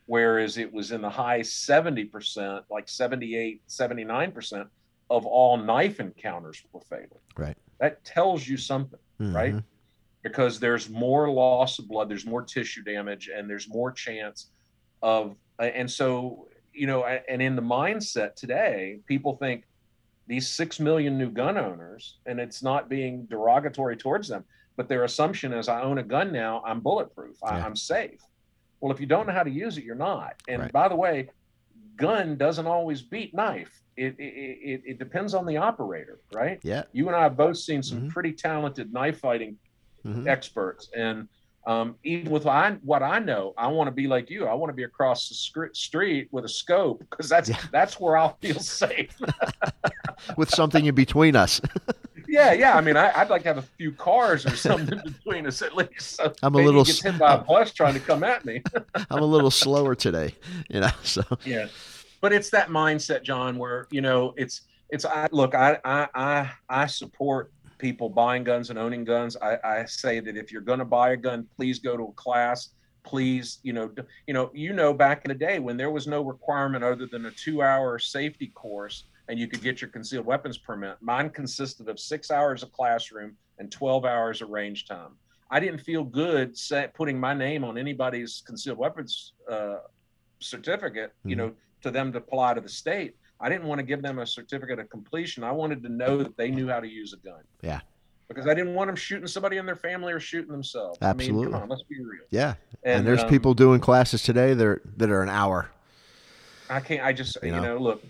whereas it was in the high 70% like 78 79% of all knife encounters were fatal Right. that tells you something right Mhm. because there's more loss of blood there's more tissue damage and there's more chance of and so you know and in the mindset today people think these 6 million new gun owners and it's not being derogatory towards them but their assumption is i own a gun now i'm bulletproof I, Yeah. i'm safe well if you don't know how to use it you're not and Right. by the way gun doesn't always beat knife it, it, it, it depends on the operator right Yeah. you and I have both seen some Mhm. pretty talented knife fighting Mhm. experts, and um, even with I, what I know, I want to be like you. I want to be across the street with a scope because that's Yeah. that's where I'll feel safe. With something in between us. yeah, yeah. I mean, I, I'd like to have a few cars or something between us at least. So I'm a little gets hit by a bus trying to come at me. I'm a little slower today, you know. So yeah but it's that mindset john where you know it's it's i look i i i, I support people buying guns and owning guns i i say that if you're going to buy a gun please go to a class please you know you know you know back in the day when there was no requirement other than a two hour safety course and you could get your concealed weapons permit mine consisted of six hours of classroom and 12 hours of range time i didn't feel good set, putting my name on anybody's concealed weapons uh, certificate you Mhm. know to them to apply to the state i didn't want to give them a certificate of completion i wanted to know that they knew how to use a gun Yeah. because i didn't want them shooting somebody in their family or shooting themselves i mean Absolutely. come on let's be real yeah, and, there's um, people doing classes today that are, that are an hour. I can't. I just You you know? know, look.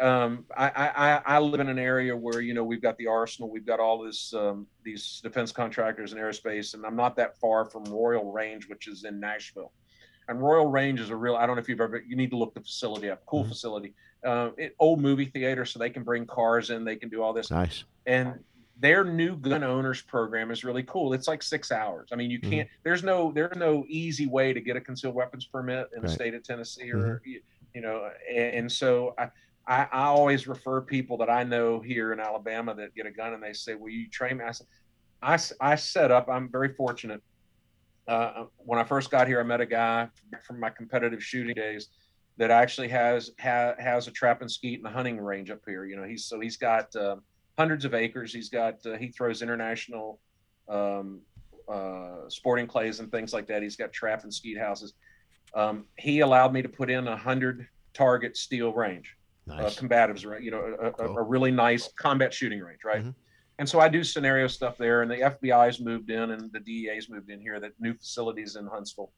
Um, I, I I- live in an area where you know we've got the arsenal, we've got all this um, these defense contractors and aerospace, and I'm not that far from Royal Range, which is in Nashville. And Royal Range is a real. I don't know if you've ever. You need to look the facility up. Cool Mhm. facility. Uh, it, old movie theater, so they can bring cars in. They can do all this Nice. and their new gun owners program is really cool. It's like six hours. I mean, you can't. There's no there's no easy way to get a concealed weapons permit in the state of Tennessee or you know, and, and so I, I, I always refer people that I know here in Alabama that get a gun and they say, "Will you train me?" I said, I, I set up. I'm very fortunate. Uh, when I first got here, I met a guy from my competitive shooting days that actually has ha, has a trap and skeet and a hunting range up here. You know, he's so he's got uh, hundreds of acres. He's got uh, he throws international um, uh, sporting clays and things like that. He's got trap and skeet houses. Um, he allowed me to put in a hundred target steel range, uh, nice. combatives, you know, a, cool. a, a, really nice combat shooting range, right? Mm-hmm. And so I do scenario stuff there, and the FBI's moved in, and the DEA's moved in here. That new facilities in Huntsville,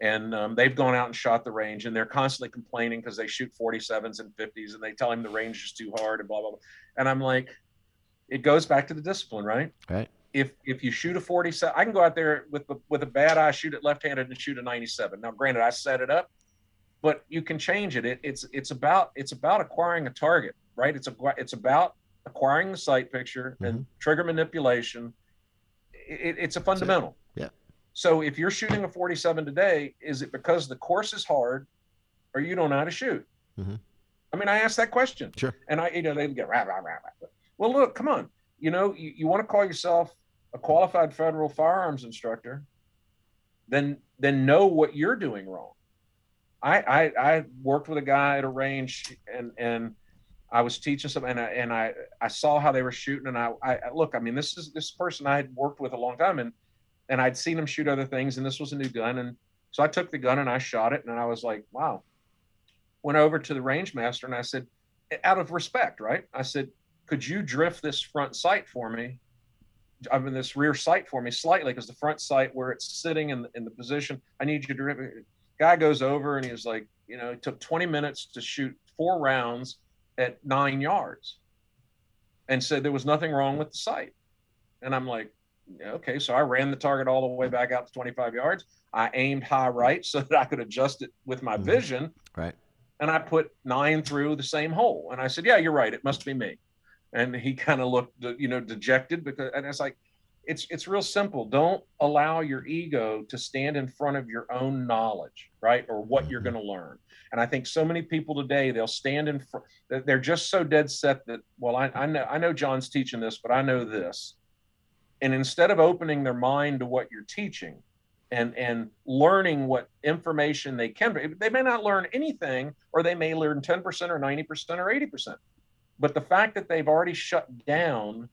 and um, they've gone out and shot the range, and they're constantly complaining because they shoot 47s and 50s, and they tell him the range is too hard and blah blah blah. And I'm like, it goes back to the discipline, right? Right. If if you shoot a 47, I can go out there with the, with a bad eye, shoot it left-handed, and shoot a 97. Now, granted, I set it up, but you can change it. it it's it's about it's about acquiring a target, right? It's a it's about acquiring the sight picture mm-hmm. and trigger manipulation. It, it's a fundamental. Yeah. So if you're shooting a 47 today, is it because the course is hard, or you don't know how to shoot? Mm-hmm. I mean, I asked that question. Sure. And I, you know, they get rah, rah, rah, rah. Well, look, come on. You know, you, you want to call yourself a qualified federal firearms instructor, then then know what you're doing wrong. I I, I worked with a guy at a range and and I was teaching some, and I, and I, I saw how they were shooting, and I, I look, I mean, this is this person I had worked with a long time, and and I'd seen him shoot other things, and this was a new gun, and so I took the gun and I shot it, and I was like, wow. Went over to the range master, and I said, out of respect, right? I said, could you drift this front sight for me? I mean, this rear sight for me slightly, because the front sight where it's sitting in in the position, I need you to drift. Guy goes over, and he's like, you know, it took 20 minutes to shoot four rounds at nine yards and said there was nothing wrong with the sight. And I'm like, okay. So I ran the target all the way back out to 25 yards. I aimed high right so that I could adjust it with my mm-hmm. vision. Right. And I put nine through the same hole. And I said, yeah, you're right. It must be me. And he kind of looked, you know, dejected because, and it's like, it's it's real simple. Don't allow your ego to stand in front of your own knowledge, right? Or what mm-hmm. you're going to learn. And I think so many people today they'll stand in front. They're just so dead set that well, I, I know I know John's teaching this, but I know this. And instead of opening their mind to what you're teaching, and and learning what information they can, they may not learn anything, or they may learn 10% or 90% or 80%. But the fact that they've already shut down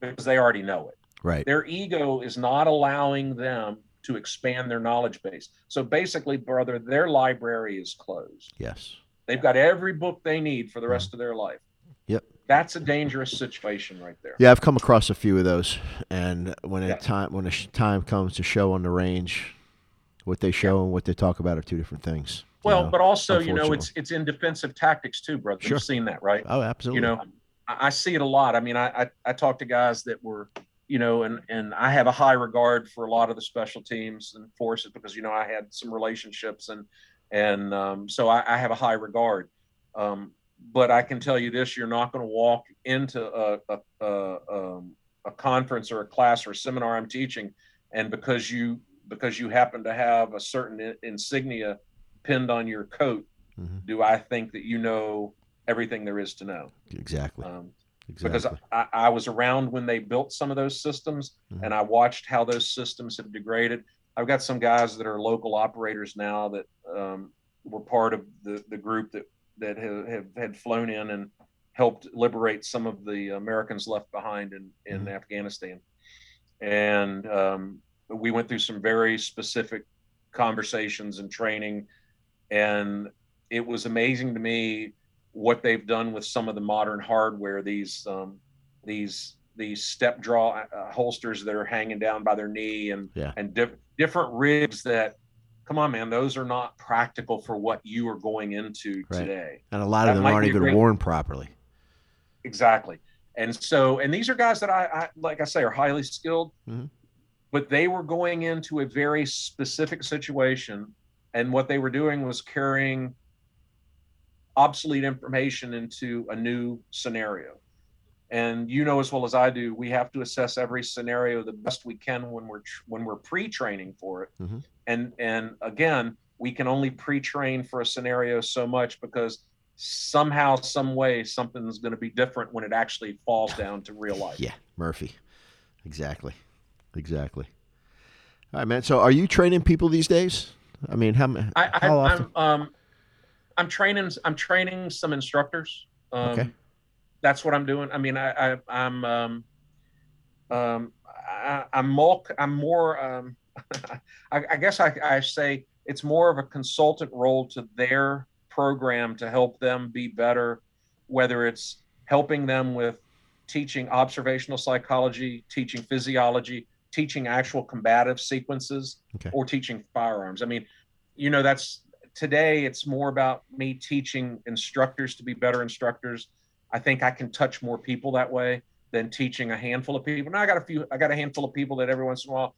because they already know it Right. Their ego is not allowing them to expand their knowledge base. So basically, brother, their library is closed. Yes. They've got every book they need for the rest mm-hmm. of their life. Yep. That's a dangerous situation right there. Yeah, I've come across a few of those, and when yeah. time when a time comes to show on the range, what they show yeah. and what they talk about are two different things. Well, know, but also, you know, it's it's in defensive tactics too, brother. Sure. You've seen that, right? Oh, absolutely. You know, I, I see it a lot. I mean, I, I I talk to guys that were you know, and and I have a high regard for a lot of the special teams and forces because you know I had some relationships and and um, so I, I, have a high regard. Um, but I can tell you this: you're not going to walk into a a, a, um, a conference or a class or a seminar I'm teaching, and because you because you happen to have a certain insignia pinned on your coat, mm-hmm. do I think that you know everything there is to know? Exactly. Um, Exactly. Because I, I, was around when they built some of those systems mm-hmm. and I watched how those systems have degraded. I've got some guys that are local operators now that um, were part of the, the group that, that have, have had flown in and helped liberate some of the Americans left behind in, in mm-hmm. Afghanistan. And um, we went through some very specific conversations and training. And it was amazing to me what they've done with some of the modern hardware, these um, these these step draw uh, holsters that are hanging down by their knee and yeah. and di- different rigs that come on man those are not practical for what you are going into right. today and a lot of that them aren't even great... worn properly exactly and so and these are guys that i, I like i say are highly skilled mm-hmm. but they were going into a very specific situation and what they were doing was carrying obsolete information into a new scenario. And you know as well as I do, we have to assess every scenario the best we can when we're when we're pre-training for it. Mm-hmm. And and again, we can only pre-train for a scenario so much because somehow, some way, something's going to be different when it actually falls down to real life. Yeah, Murphy. Exactly. Exactly. All right, man. So, are you training people these days? I mean, how, I, I, how often? I'm, um, I'm training. I'm training some instructors. Um, Okay. That's what I'm doing. I mean, I, I I'm um, um, I, I'm more. I'm more. Um, I, I guess I, I say it's more of a consultant role to their program to help them be better, whether it's helping them with teaching observational psychology, teaching physiology, teaching actual combative sequences, Okay. or teaching firearms. I mean, you know, that's today it's more about me teaching instructors to be better instructors. I think I can touch more people that way than teaching a handful of people. Now I got a few, I got a handful of people that every once in a while,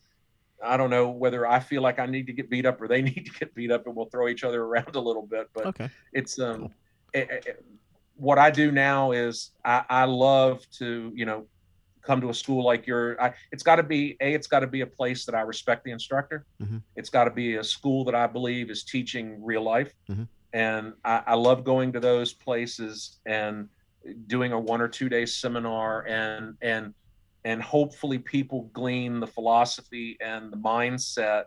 I don't know whether I feel like I need to get beat up or they need to get beat up and we'll throw each other around a little bit. But Okay. it's um Cool. it- it- what I do now is I, I love to you know come to a school like your I, it's got to be a it's got to be a place that I respect the instructor Mhm. it's got to be a school that I believe is teaching real life Mhm. and I, I love going to those places and doing a one or two day seminar and and and hopefully people glean the philosophy and the mindset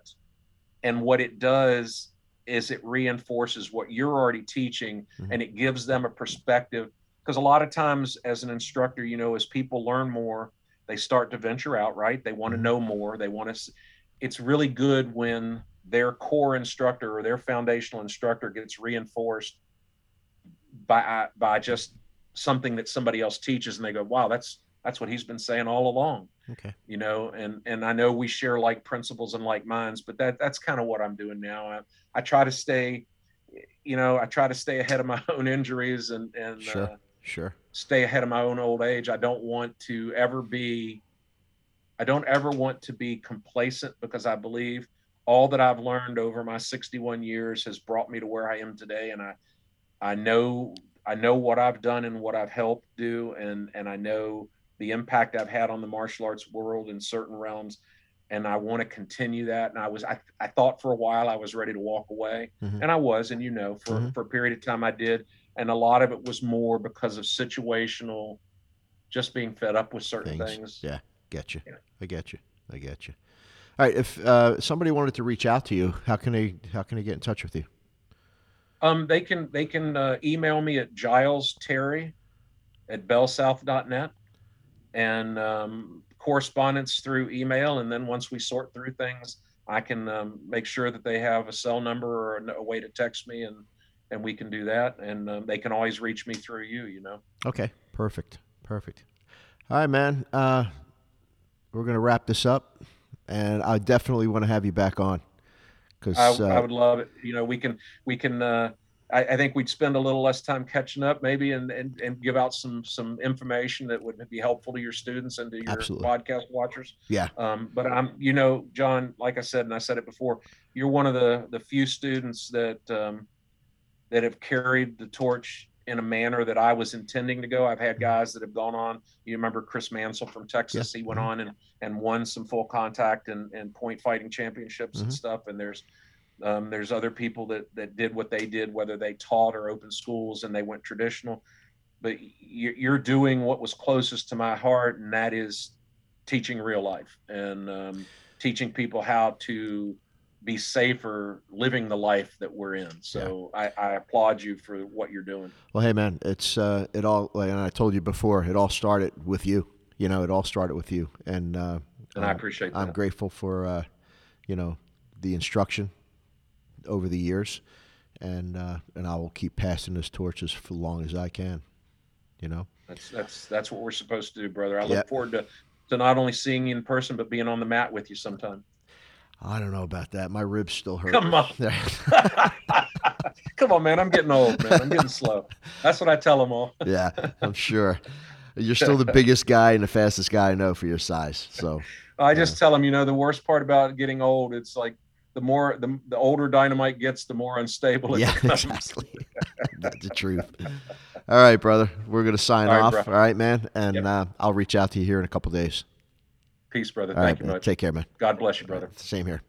and what it does is it reinforces what you're already teaching Mhm. and it gives them a perspective because a lot of times as an instructor you know as people learn more they start to venture out right they want to Mhm. know more they want to it's really good when their core instructor or their foundational instructor gets reinforced by by just something that somebody else teaches and they go wow that's that's what he's been saying all along Okay. you know and and i know we share like principles and like minds but that that's kind of what i'm doing now i, I try to stay you know i try to stay ahead of my own injuries and and Sure. uh, Sure. stay ahead of my own old age. I don't want to ever be i don't ever want to be complacent because i believe all that i've learned over my 61 years has brought me to where i am today. And i i know i know what i've done and what i've helped do. And and i know the impact i've had on the martial arts world in certain realms. And i want to continue that. And i was i, I thought for a while i was ready to walk away. Mhm. and i was and you know for Mhm. for a period of time i did and a lot of it was more because of situational just being fed up with certain Things. things, Yeah. Get you. Yeah. I get you. I get you. All right. If uh, somebody wanted to reach out to you, how can they how can they get in touch with you? um they can they can uh, email me at giles terry at bellsouth.net and um, correspondence through email and then once we sort through things i can um, make sure that they have a cell number or a, a way to text me and and we can do that and um, they can always reach me through you you know Okay. Perfect. Perfect. All right, man. Uh, we're gonna wrap this up, and I definitely want to have you back on because I, uh, I would love it. You know, we can we can. Uh, I, I think we'd spend a little less time catching up, maybe, and, and and give out some some information that would be helpful to your students and to your Absolutely. podcast watchers. Yeah. Um, but I'm, you know, John, like I said, and I said it before, you're one of the the few students that um, that have carried the torch in a manner that I was intending to go. I've had guys that have gone on. You remember Chris Mansell from Texas? He went Mhm. on and and won some full contact and, and point fighting championships Mhm. and stuff. And there's um, there's other people that that did what they did, whether they taught or opened schools and they went traditional. But you're, you're doing what was closest to my heart, and that is teaching real life and um, teaching people how to be safer living the life that we're in. So I, I applaud you for what you're doing. Well, hey, man, it's uh, it all. And I told you before, it all started with you. You know, it all started with you, and uh, And I I'm- appreciate I'm grateful for uh, you know the instruction over the years, and uh, and I will keep passing this torch as for long as I can. You know. That's that's that's what we're supposed to do, brother. I look Yep. forward to to not only seeing you in person, but being on the mat with you sometime. I don't know about that. My ribs still hurt. Come on. Come on, man. I'm getting old, man. I'm getting slow. That's what I tell them all. yeah, I'm sure. You're still the biggest guy and the fastest guy I know for your size. So I just tell them, you know, the worst part about getting old, it's like the more the, the older dynamite gets, the more unstable it yeah, becomes. exactly. That's the truth. All right, brother. We're gonna sign All right, off. bro. All right, man. And Yep. uh, I'll reach out to you here in a couple days. Peace, brother. All right, Thank you man. much. Take care, man. God bless you, brother. Same here.